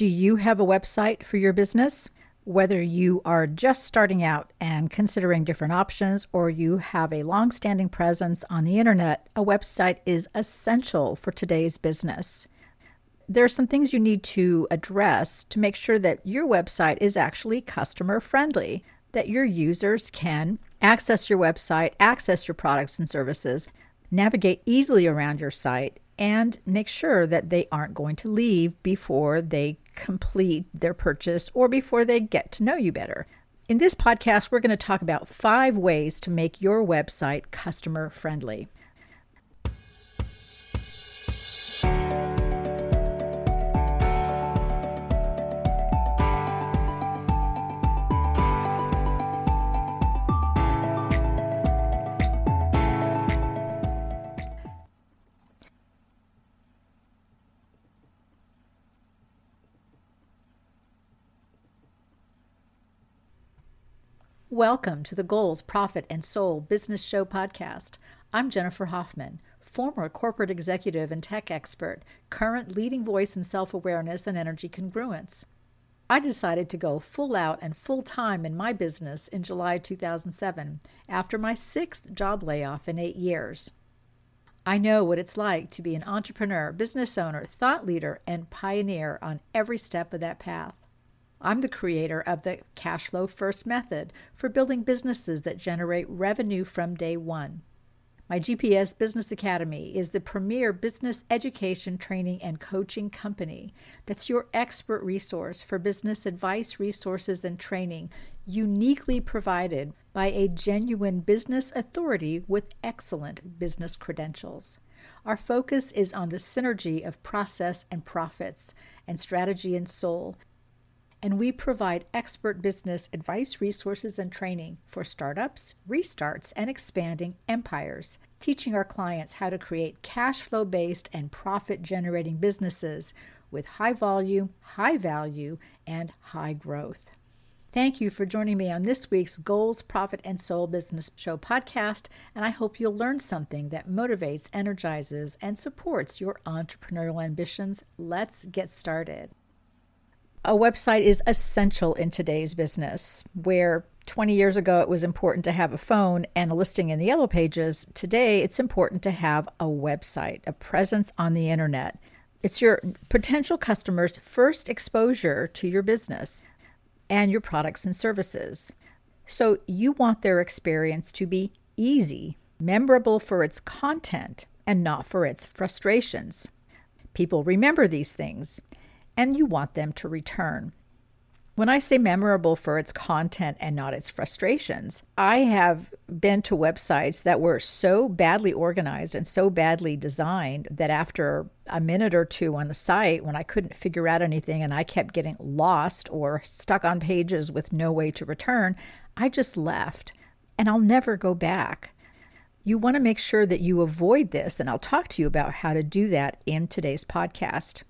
Do you have a website for your business? Whether you are just starting out and considering different options or you have a long standing presence on the internet, a website is essential for today's business. There are some things you need to address to make sure that your website is actually customer friendly, that your users can access your website, access your products and services, navigate easily around your site, and make sure that they aren't going to leave before they complete their purchase or before they get to know you better. In this podcast, we're going to talk about five ways to make your website customer friendly. Welcome to the Goals, Profit, and Soul Business Show podcast. I'm Jennifer Hoffman, former corporate executive and tech expert, current leading voice in self awareness and energy congruence. I decided to go full out and full time in my business in July 2007 after my sixth job layoff in eight years. I know what it's like to be an entrepreneur, business owner, thought leader, and pioneer on every step of that path. I'm the creator of the Cash Flow First method for building businesses that generate revenue from day one. My GPS Business Academy is the premier business education, training, and coaching company that's your expert resource for business advice, resources, and training, uniquely provided by a genuine business authority with excellent business credentials. Our focus is on the synergy of process and profits, and strategy and soul, and we provide expert business advice, resources, and training for startups, restarts, and expanding empires, teaching our clients how to create cash flow based and profit generating businesses with high volume, high value, and high growth. Thank you for joining me on this week's Goals, Profit, and Soul Business Show podcast, and I hope you'll learn something that motivates, energizes, and supports your entrepreneurial ambitions. Let's get started a website is essential in today's business, where 20 years ago it was important to have a phone and a listing in the yellow pages. Today it's important to have a website, a presence on the internet. It's your potential customers' first exposure to your business and your products and services. So you want their experience to be easy, memorable for its content, and not for its frustrations. People remember these things and you want them to return. When I say memorable for its content and not its frustrations, I have been to websites that were so badly organized and so badly designed that after a minute or two on the site, when I couldn't figure out anything and I kept getting lost or stuck on pages with no way to return, I just left and I'll never go back. You want to make sure that you avoid this, and I'll talk to you about how to do that in today's podcast.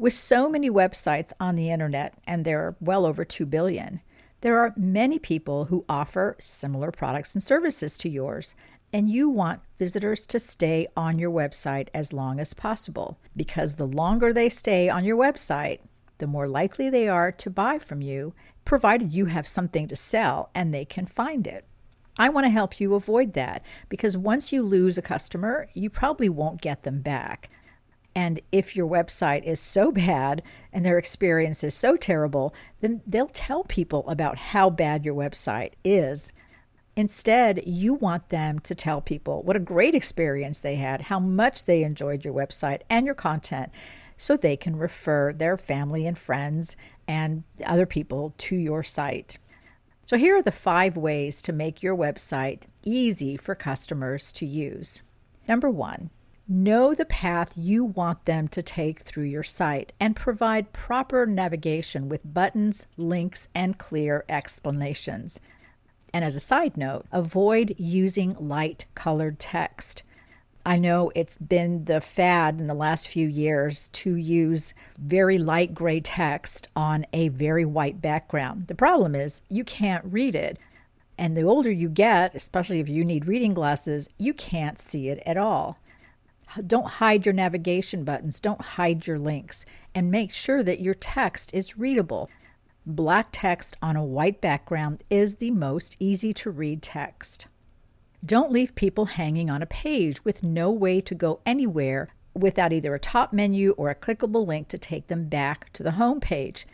With so many websites on the internet, and there are well over 2 billion, there are many people who offer similar products and services to yours, and you want visitors to stay on your website as long as possible because the longer they stay on your website, the more likely they are to buy from you, provided you have something to sell and they can find it. I want to help you avoid that because once you lose a customer, you probably won't get them back. And if your website is so bad and their experience is so terrible, then they'll tell people about how bad your website is. Instead, you want them to tell people what a great experience they had, how much they enjoyed your website and your content, so they can refer their family and friends and other people to your site. So, here are the five ways to make your website easy for customers to use. Number one, Know the path you want them to take through your site and provide proper navigation with buttons, links, and clear explanations. And as a side note, avoid using light colored text. I know it's been the fad in the last few years to use very light gray text on a very white background. The problem is you can't read it. And the older you get, especially if you need reading glasses, you can't see it at all. Don't hide your navigation buttons, don't hide your links, and make sure that your text is readable. Black text on a white background is the most easy to read text. Don't leave people hanging on a page with no way to go anywhere without either a top menu or a clickable link to take them back to the home page.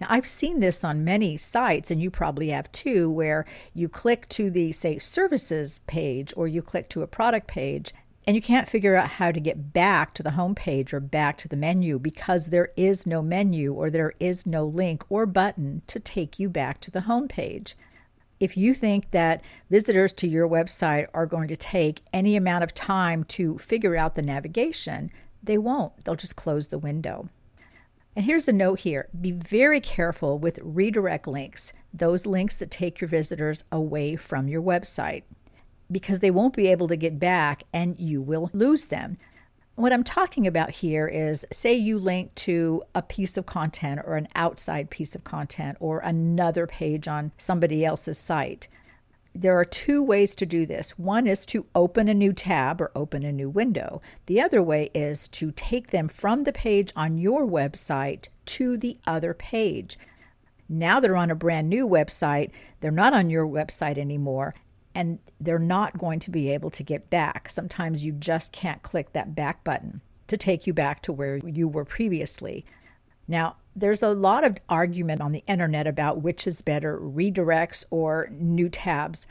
Now, I've seen this on many sites, and you probably have too, where you click to the, say, services page or you click to a product page, and you can't figure out how to get back to the home page or back to the menu because there is no menu or there is no link or button to take you back to the home page. If you think that visitors to your website are going to take any amount of time to figure out the navigation, they won't. They'll just close the window. And here's a note here be very careful with redirect links, those links that take your visitors away from your website because they won't be able to get back and you will lose them. What I'm talking about here is say you link to a piece of content or an outside piece of content or another page on somebody else's site. There are two ways to do this. One is to open a new tab or open a new window. The other way is to take them from the page on your website to the other page. Now they're on a brand new website, they're not on your website anymore, and they're not going to be able to get back. Sometimes you just can't click that back button to take you back to where you were previously. Now, there's a lot of argument on the internet about which is better, redirects or new tabs.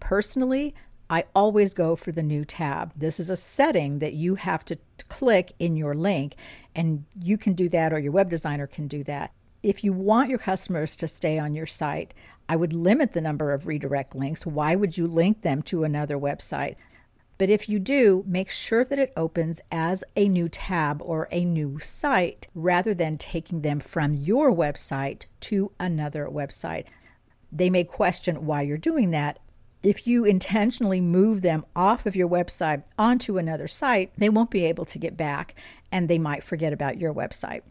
Personally, I always go for the new tab. This is a setting that you have to click in your link, and you can do that, or your web designer can do that. If you want your customers to stay on your site, I would limit the number of redirect links. Why would you link them to another website? But if you do, make sure that it opens as a new tab or a new site rather than taking them from your website to another website. They may question why you're doing that. If you intentionally move them off of your website onto another site, they won't be able to get back and they might forget about your website.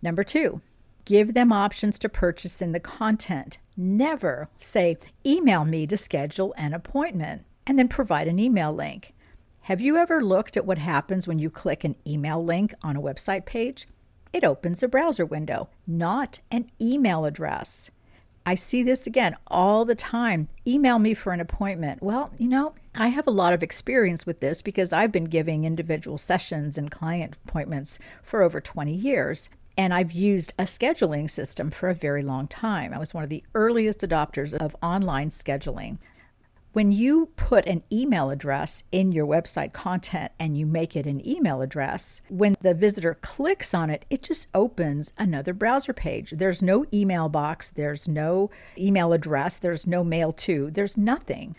Number two, Give them options to purchase in the content. Never say, email me to schedule an appointment, and then provide an email link. Have you ever looked at what happens when you click an email link on a website page? It opens a browser window, not an email address. I see this again all the time. Email me for an appointment. Well, you know, I have a lot of experience with this because I've been giving individual sessions and client appointments for over 20 years. And I've used a scheduling system for a very long time. I was one of the earliest adopters of online scheduling. When you put an email address in your website content and you make it an email address, when the visitor clicks on it, it just opens another browser page. There's no email box, there's no email address, there's no mail to, there's nothing.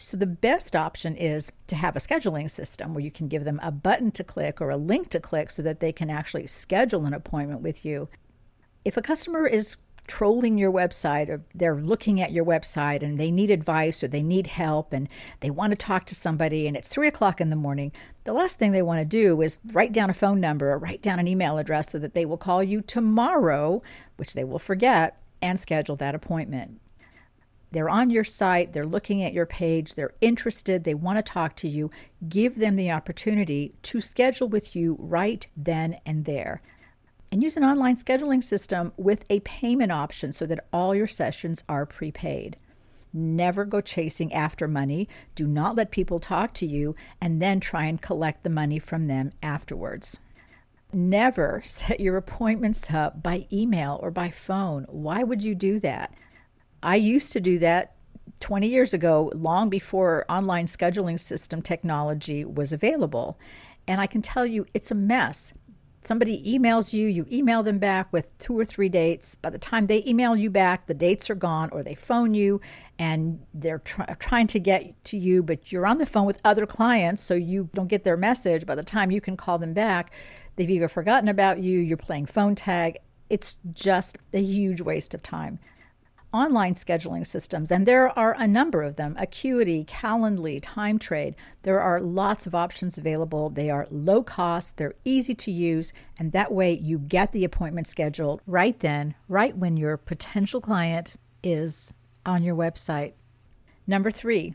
So, the best option is to have a scheduling system where you can give them a button to click or a link to click so that they can actually schedule an appointment with you. If a customer is trolling your website or they're looking at your website and they need advice or they need help and they want to talk to somebody and it's three o'clock in the morning, the last thing they want to do is write down a phone number or write down an email address so that they will call you tomorrow, which they will forget, and schedule that appointment. They're on your site, they're looking at your page, they're interested, they want to talk to you. Give them the opportunity to schedule with you right then and there. And use an online scheduling system with a payment option so that all your sessions are prepaid. Never go chasing after money. Do not let people talk to you and then try and collect the money from them afterwards. Never set your appointments up by email or by phone. Why would you do that? I used to do that 20 years ago, long before online scheduling system technology was available. And I can tell you, it's a mess. Somebody emails you, you email them back with two or three dates. By the time they email you back, the dates are gone, or they phone you and they're try- trying to get to you, but you're on the phone with other clients, so you don't get their message. By the time you can call them back, they've either forgotten about you, you're playing phone tag. It's just a huge waste of time online scheduling systems, and there are a number of them Acuity, Calendly, TimeTrade. There are lots of options available. They are low cost, they're easy to use, and that way you get the appointment scheduled right then, right when your potential client is on your website. Number three,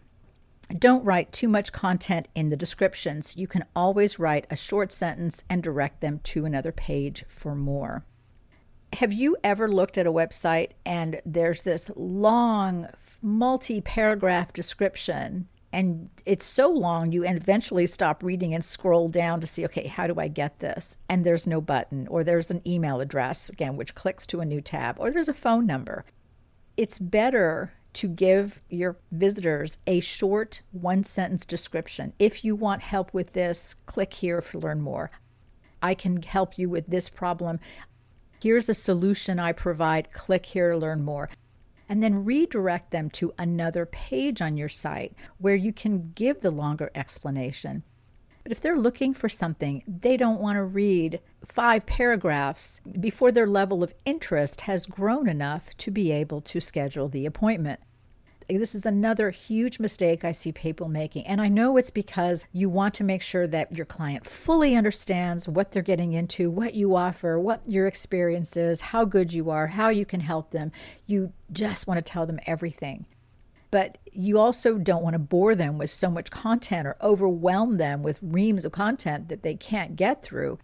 Don't write too much content in the descriptions. You can always write a short sentence and direct them to another page for more. Have you ever looked at a website and there's this long, multi paragraph description and it's so long you eventually stop reading and scroll down to see okay how do i get this? And there's no button or there's an email address again which clicks to a new tab or there's a phone number. It's better to give your visitors a short one sentence description. If you want help with this click here to learn more. I can help you with this problem here's a solution i provide click here to learn more and then redirect them to another page on your site where you can give the longer explanation. But if they're looking for something, they don't want to read five paragraphs before their level of interest has grown enough to be able to schedule the appointment. This is another huge mistake I see people making. And I know it's because you want to make sure that your client fully understands what they're getting into, what you offer, what your experience is, how good you are, how you can help them. You just want to tell them everything. But you also don't want to bore them with so much content or overwhelm them with reams of content that they can't get through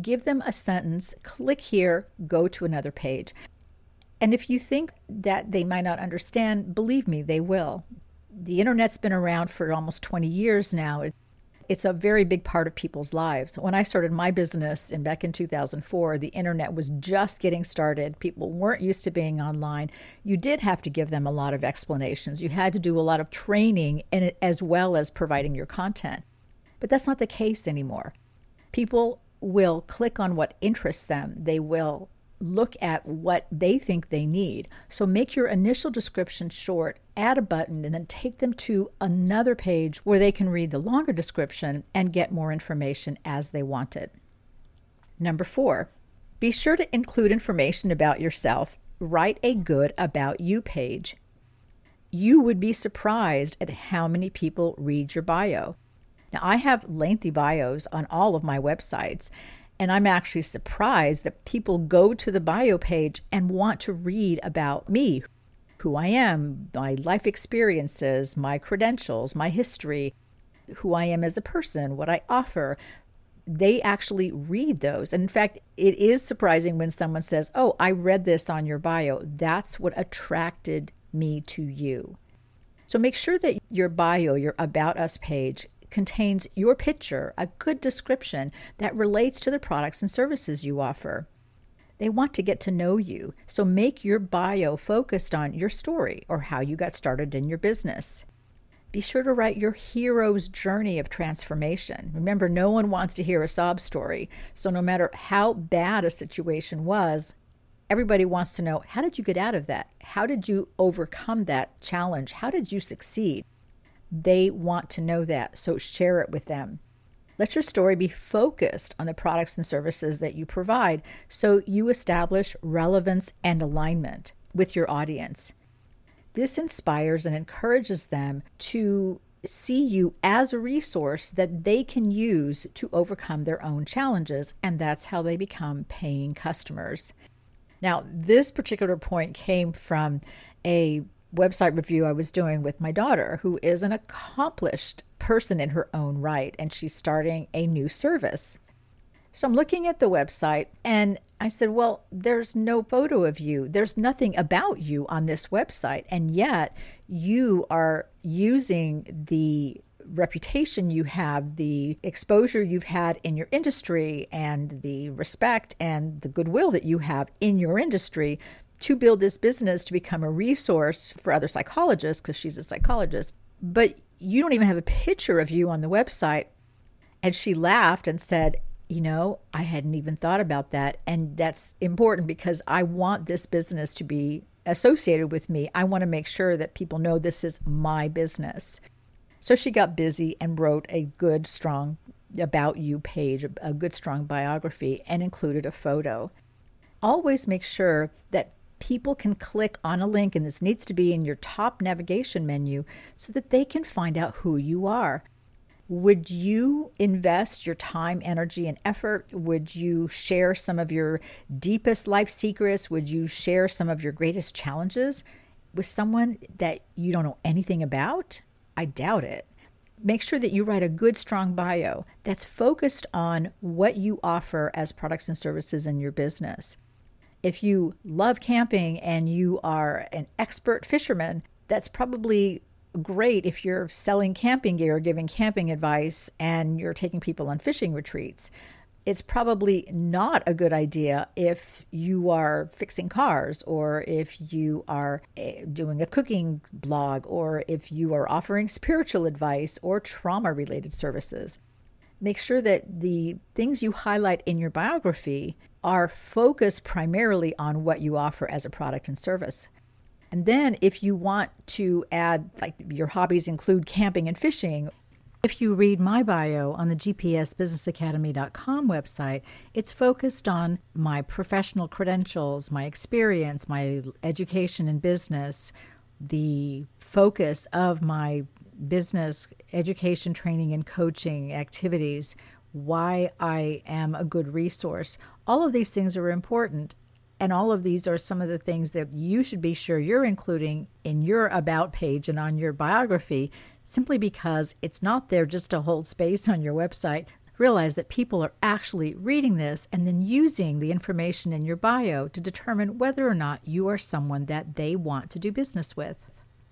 give them a sentence, click here, go to another page. And if you think that they might not understand, believe me, they will. The internet's been around for almost 20 years now. It's a very big part of people's lives. When I started my business in back in 2004, the internet was just getting started. People weren't used to being online. You did have to give them a lot of explanations. You had to do a lot of training as well as providing your content. But that's not the case anymore. People will click on what interests them. They will look at what they think they need. So make your initial description short, add a button, and then take them to another page where they can read the longer description and get more information as they want it. Number four, be sure to include information about yourself. Write a good About You page. You would be surprised at how many people read your bio. Now, I have lengthy bios on all of my websites, and I'm actually surprised that people go to the bio page and want to read about me, who I am, my life experiences, my credentials, my history, who I am as a person, what I offer. They actually read those. And in fact, it is surprising when someone says, Oh, I read this on your bio. That's what attracted me to you. So make sure that your bio, your About Us page, contains your picture, a good description that relates to the products and services you offer. They want to get to know you, so make your bio focused on your story or how you got started in your business. Be sure to write your hero's journey of transformation. Remember, no one wants to hear a sob story, so no matter how bad a situation was, everybody wants to know how did you get out of that? How did you overcome that challenge? How did you succeed? They want to know that, so share it with them. Let your story be focused on the products and services that you provide so you establish relevance and alignment with your audience. This inspires and encourages them to see you as a resource that they can use to overcome their own challenges, and that's how they become paying customers. Now, this particular point came from a website review I was doing with my daughter, who is an accomplished person in her own right, and she's starting a new service. So I'm looking at the website and I said, Well, there's no photo of you. There's nothing about you on this website. And yet you are using the reputation you have, the exposure you've had in your industry, and the respect and the goodwill that you have in your industry to build this business to become a resource for other psychologists because she's a psychologist. But you don't even have a picture of you on the website. And she laughed and said, You know, I hadn't even thought about that. And that's important because I want this business to be associated with me. I want to make sure that people know this is my business. So she got busy and wrote a good, strong about you page, a good, strong biography, and included a photo. Always make sure that people can click on a link, and this needs to be in your top navigation menu so that they can find out who you are. Would you invest your time, energy, and effort? Would you share some of your deepest life secrets? Would you share some of your greatest challenges with someone that you don't know anything about? I doubt it. Make sure that you write a good, strong bio that's focused on what you offer as products and services in your business. If you love camping and you are an expert fisherman, that's probably great if you're selling camping gear, giving camping advice, and you're taking people on fishing retreats it's probably not a good idea if you are fixing cars or if you are eh, doing a cooking blog or if you are offering spiritual advice or trauma related services. Make sure that the things you highlight in your biography are focused primarily on what you offer as a product and service. And then, if you want to add, like your hobbies include camping and fishing, if you read my bio on the GPSBusinessAcademy.com website, it's focused on my professional credentials, my experience, my education in business, the focus of my business education, training, and coaching activities, why I am a good resource. All of these things are important. And all of these are some of the things that you should be sure you're including in your About page and on your biography simply because it's not there just to hold space on your website. Realize that people are actually reading this and then using the information in your bio to determine whether or not you are someone that they want to do business with.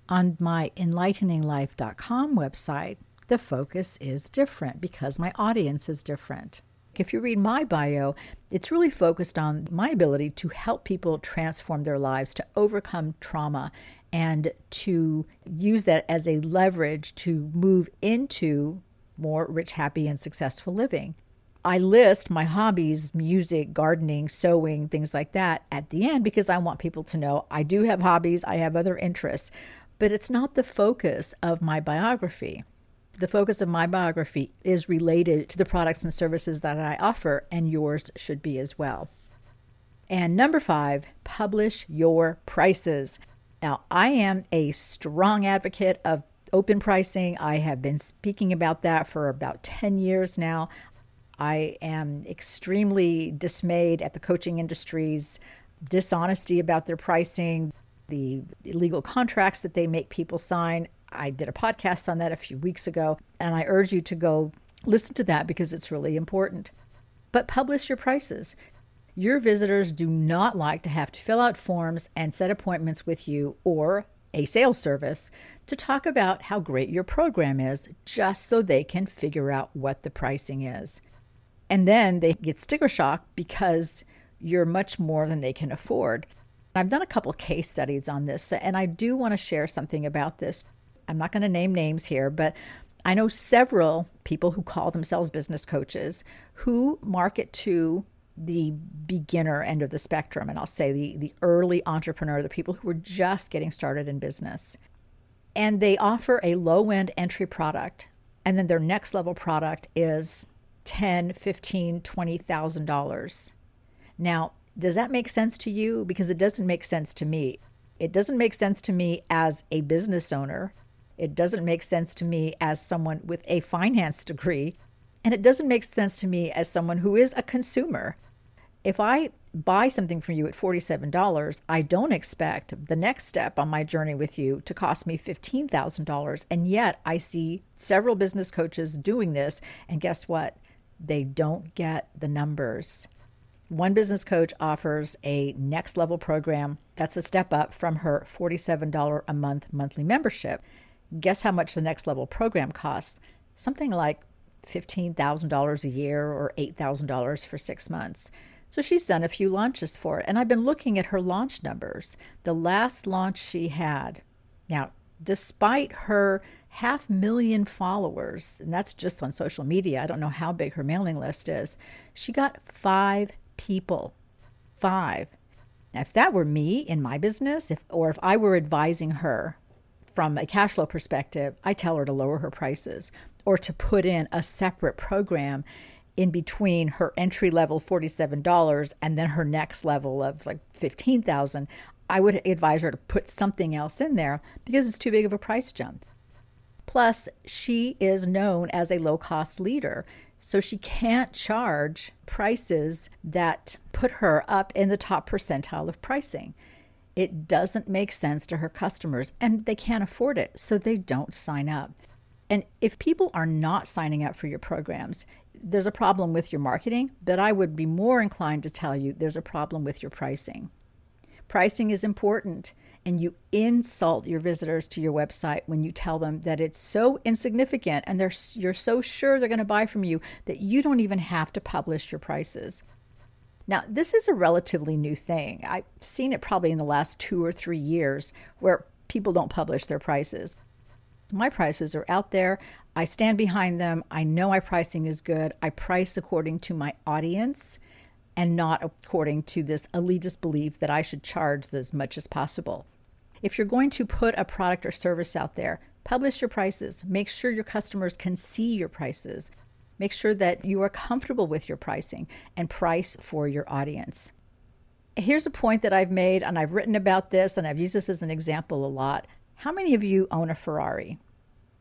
On my enlighteninglife.com website, the focus is different because my audience is different. If you read my bio, it's really focused on my ability to help people transform their lives, to overcome trauma, and to use that as a leverage to move into more rich, happy, and successful living. I list my hobbies, music, gardening, sewing, things like that at the end because I want people to know I do have hobbies, I have other interests, but it's not the focus of my biography. The focus of my biography is related to the products and services that I offer, and yours should be as well. And number five, publish your prices. Now, I am a strong advocate of open pricing. I have been speaking about that for about 10 years now. I am extremely dismayed at the coaching industry's dishonesty about their pricing, the illegal contracts that they make people sign. I did a podcast on that a few weeks ago, and I urge you to go listen to that because it's really important. But publish your prices. Your visitors do not like to have to fill out forms and set appointments with you or a sales service to talk about how great your program is just so they can figure out what the pricing is. And then they get sticker shock because you're much more than they can afford. I've done a couple case studies on this, and I do want to share something about this. I'm not going to name names here, but I know several people who call themselves business coaches who market to the beginner end of the spectrum, and I'll say the, the early entrepreneur, the people who are just getting started in business. And they offer a low end entry product, and then their next level product is ten, fifteen, twenty thousand dollars. Now, does that make sense to you? Because it doesn't make sense to me. It doesn't make sense to me as a business owner. It doesn't make sense to me as someone with a finance degree. And it doesn't make sense to me as someone who is a consumer. If I buy something from you at $47, I don't expect the next step on my journey with you to cost me $15,000. And yet I see several business coaches doing this. And guess what? They don't get the numbers. One business coach offers a next level program that's a step up from her $47 a month monthly membership. Guess how much the next level program costs? Something like $15,000 a year or $8,000 for six months. So she's done a few launches for it. And I've been looking at her launch numbers. The last launch she had, now, despite her half million followers, and that's just on social media, I don't know how big her mailing list is, she got five people. Five. Now, if that were me in my business, if or if I were advising her from a cash flow perspective, I tell her to lower her prices or to put in a separate program in between her entry level $47 and then her next level of like 15,000 I would advise her to put something else in there because it's too big of a price jump. Plus, she is known as a low cost leader, so she can't charge prices that put her up in the top percentile of pricing. It doesn't make sense to her customers and they can't afford it, so they don't sign up. And if people are not signing up for your programs, there's a problem with your marketing, but I would be more inclined to tell you there's a problem with your pricing. Pricing is important, and you insult your visitors to your website when you tell them that it's so insignificant and you're so sure they're going to buy from you that you don't even have to publish your prices. Now, this is a relatively new thing. I've seen it probably in the last two or three years where people don't publish their prices. My prices are out there. I stand behind them. I know my pricing is good. I price according to my audience and not according to this elitist belief that I should charge as much as possible. If you're going to put a product or service out there, publish your prices. Make sure your customers can see your prices. Make sure that you are comfortable with your pricing and price for your audience. Here's a point that I've made, and I've written about this, and I've used this as an example a lot. How many of you own a Ferrari?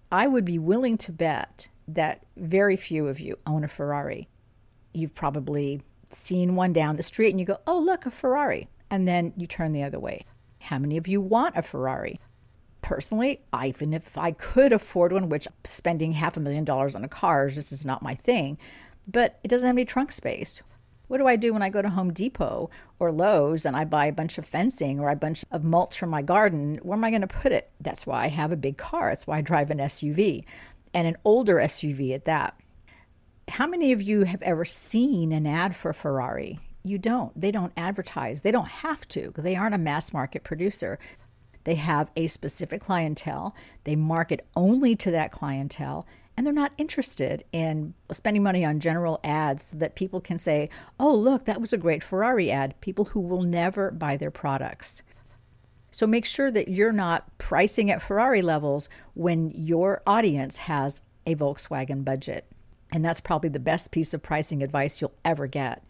I would be willing to bet that very few of you own a Ferrari. You've probably seen one down the street and you go, oh, look, a Ferrari. And then you turn the other way. How many of you want a Ferrari? Personally, even if I could afford one, which spending half a million dollars on a car is just is not my thing, but it doesn't have any trunk space. What do I do when I go to Home Depot or Lowe's and I buy a bunch of fencing or a bunch of mulch for my garden? Where am I going to put it? That's why I have a big car. That's why I drive an SUV and an older SUV at that. How many of you have ever seen an ad for Ferrari? You don't. They don't advertise. They don't have to because they aren't a mass market producer. They have a specific clientele. They market only to that clientele and they're not interested in spending money on general ads so that people can say, oh, look, that was a great Ferrari ad. People who will never buy their products. So make sure that you're not pricing at Ferrari levels when your audience has a Volkswagen budget. And that's probably the best piece of pricing advice you'll ever get.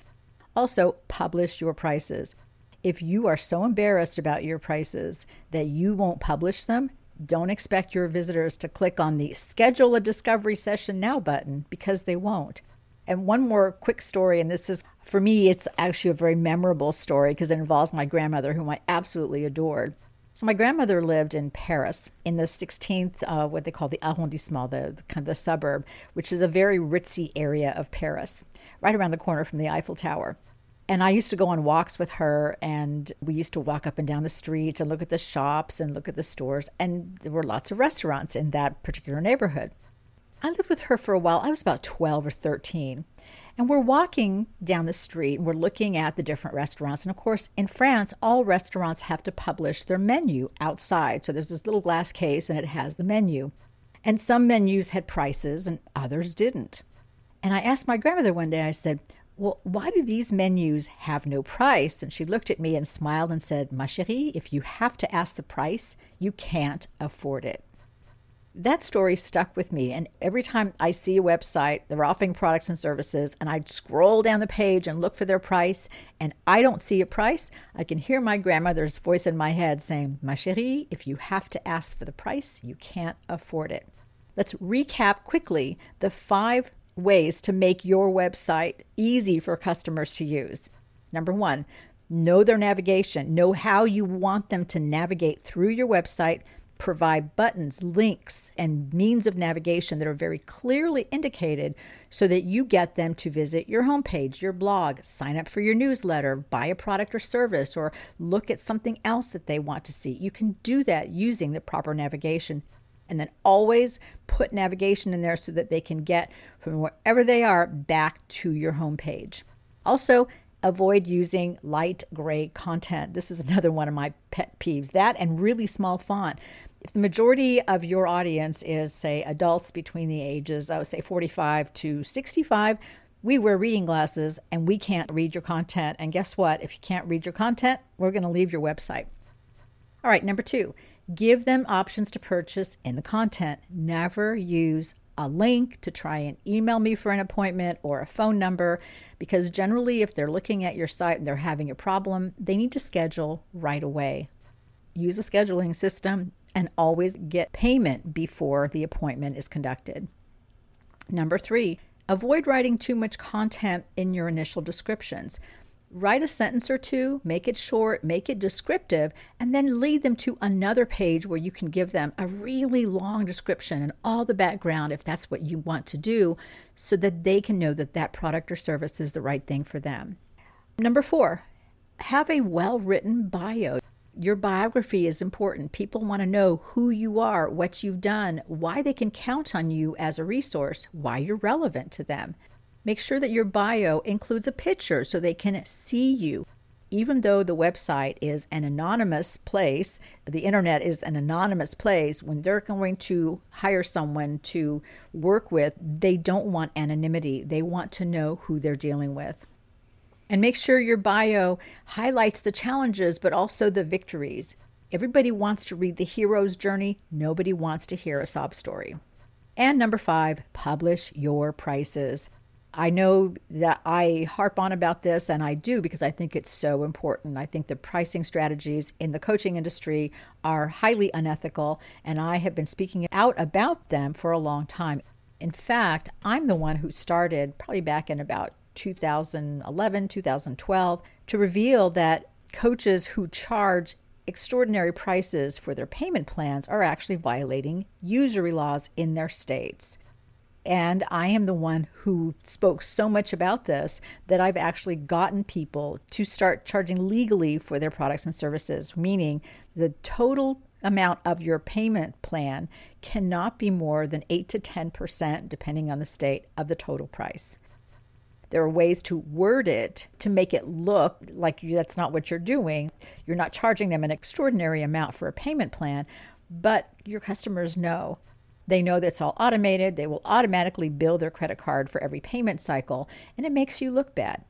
Also, publish your prices. If you are so embarrassed about your prices that you won't publish them, don't expect your visitors to click on the schedule a discovery session now button because they won't. And one more quick story, and this is for me, it's actually a very memorable story because it involves my grandmother, whom I absolutely adored. So my grandmother lived in Paris in the 16th, uh, what they call the arrondissement, the, the kind of the suburb, which is a very ritzy area of Paris, right around the corner from the Eiffel Tower. And I used to go on walks with her, and we used to walk up and down the streets and look at the shops and look at the stores. And there were lots of restaurants in that particular neighborhood. I lived with her for a while. I was about 12 or 13. And we're walking down the street and we're looking at the different restaurants. And of course, in France, all restaurants have to publish their menu outside. So there's this little glass case and it has the menu. And some menus had prices and others didn't. And I asked my grandmother one day, I said, well, why do these menus have no price? And she looked at me and smiled and said, Ma chérie, if you have to ask the price, you can't afford it. That story stuck with me. And every time I see a website, they're offering products and services, and I scroll down the page and look for their price, and I don't see a price, I can hear my grandmother's voice in my head saying, Ma chérie, if you have to ask for the price, you can't afford it. Let's recap quickly the five ways to make your website easy for customers to use. Number one, know their navigation, know how you want them to navigate through your website. Provide buttons, links, and means of navigation that are very clearly indicated so that you get them to visit your homepage, your blog, sign up for your newsletter, buy a product or service, or look at something else that they want to see. You can do that using the proper navigation and then always put navigation in there so that they can get from wherever they are back to your homepage. Also, avoid using light gray content. This is another one of my pet peeves. That and really small font. If the majority of your audience is, say, adults between the ages I would say, 45 to 65, we wear reading glasses and we can't read your content. And guess what? If you can't read your content, we're going to leave your website. All right, number two, Give them options to purchase in the content. Never use a link to try and email me for an appointment or a phone number because generally, if they're looking at your site and they're having a problem, they need to schedule right away. Use a scheduling system and always get payment before the appointment is conducted. Number three, avoid writing too much content in your initial descriptions Write a sentence or two, make it short, make it descriptive, and then lead them to another page where you can give them a really long description and all the background if that's what you want to do so that they can know that that product or service is the right thing for them. Number four, have a well written bio. Your biography is important. People want to know who you are, what you've done, why they can count on you as a resource, why you're relevant to them. Make sure that your bio includes a picture so they can see you. Even though the website is an anonymous place, the internet is an anonymous place, when they're going to hire someone to work with, they don't want anonymity. They want to know who they're dealing with. And make sure your bio highlights the challenges, but also the victories. Everybody wants to read the hero's journey, nobody wants to hear a sob story. And number five, publish your prices. I know that I harp on about this, and I do because I think it's so important. I think the pricing strategies in the coaching industry are highly unethical, and I have been speaking out about them for a long time. In fact, I'm the one who started probably back in about 2011, 2012 to reveal that coaches who charge extraordinary prices for their payment plans are actually violating usury laws in their states. And I am the one who spoke so much about this that I've actually gotten people to start charging legally for their products and services, meaning the total amount of your payment plan cannot be more than 8 to 10%, depending on the state, of the total price. There are ways to word it to make it look like that's not what you're doing. You're not charging them an extraordinary amount for a payment plan, but your customers know they know that's all automated. They will automatically bill their credit card for every payment cycle, and it makes you look bad.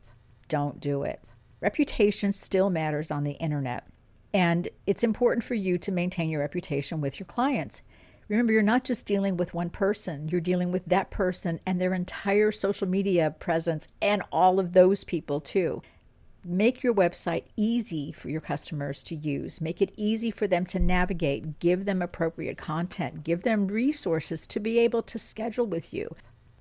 Don't do it. Reputation still matters on the internet, and it's important for you to maintain your reputation with your clients. Remember, you're not just dealing with one person, you're dealing with that person and their entire social media presence and all of those people too. Make your website easy for your customers to use. Make it easy for them to navigate. Give them appropriate content. Give them resources to be able to schedule with you.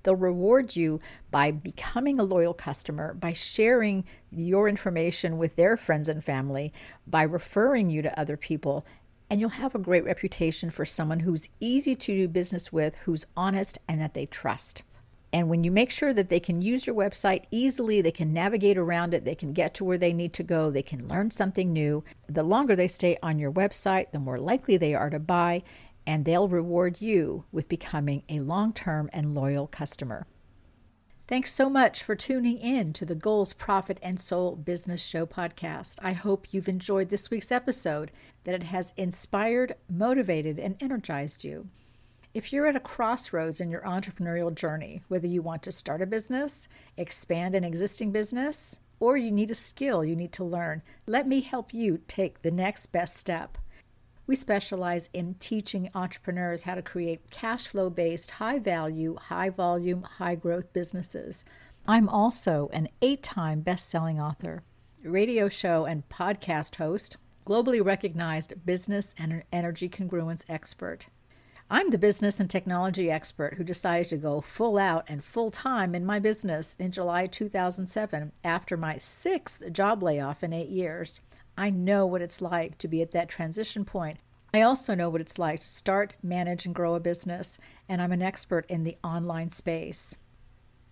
They'll reward you by becoming a loyal customer, by sharing your information with their friends and family, by referring you to other people, and you'll have a great reputation for someone who's easy to do business with, who's honest, and that they trust. And when you make sure that they can use your website easily, they can navigate around it, they can get to where they need to go, they can learn something new, the longer they stay on your website, the more likely they are to buy, and they'll reward you with becoming a long term and loyal customer. Thanks so much for tuning in to the Goals, Profit, and Soul Business Show podcast. I hope you've enjoyed this week's episode, that it has inspired, motivated, and energized you. If you're at a crossroads in your entrepreneurial journey, whether you want to start a business, expand an existing business, or you need a skill you need to learn, let me help you take the next best step. We specialize in teaching entrepreneurs how to create cash flow based, high value, high volume, high growth businesses. I'm also an eight time best selling author, radio show and podcast host, globally recognized business and energy congruence expert. I'm the business and technology expert who decided to go full out and full time in my business in July 2007 after my sixth job layoff in eight years. I know what it's like to be at that transition point. I also know what it's like to start, manage, and grow a business, and I'm an expert in the online space.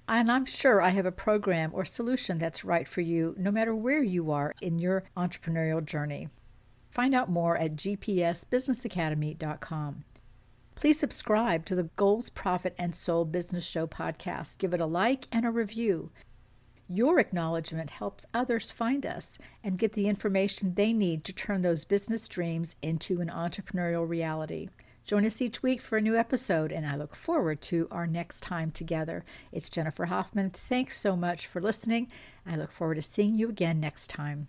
And I'm sure I have a program or solution that's right for you no matter where you are in your entrepreneurial journey. Find out more at gpsbusinessacademy.com. Please subscribe to the Goals, Profit, and Soul Business Show podcast. Give it a like and a review. Your acknowledgement helps others find us and get the information they need to turn those business dreams into an entrepreneurial reality. Join us each week for a new episode, and I look forward to our next time together. It's Jennifer Hoffman. Thanks so much for listening. I look forward to seeing you again next time.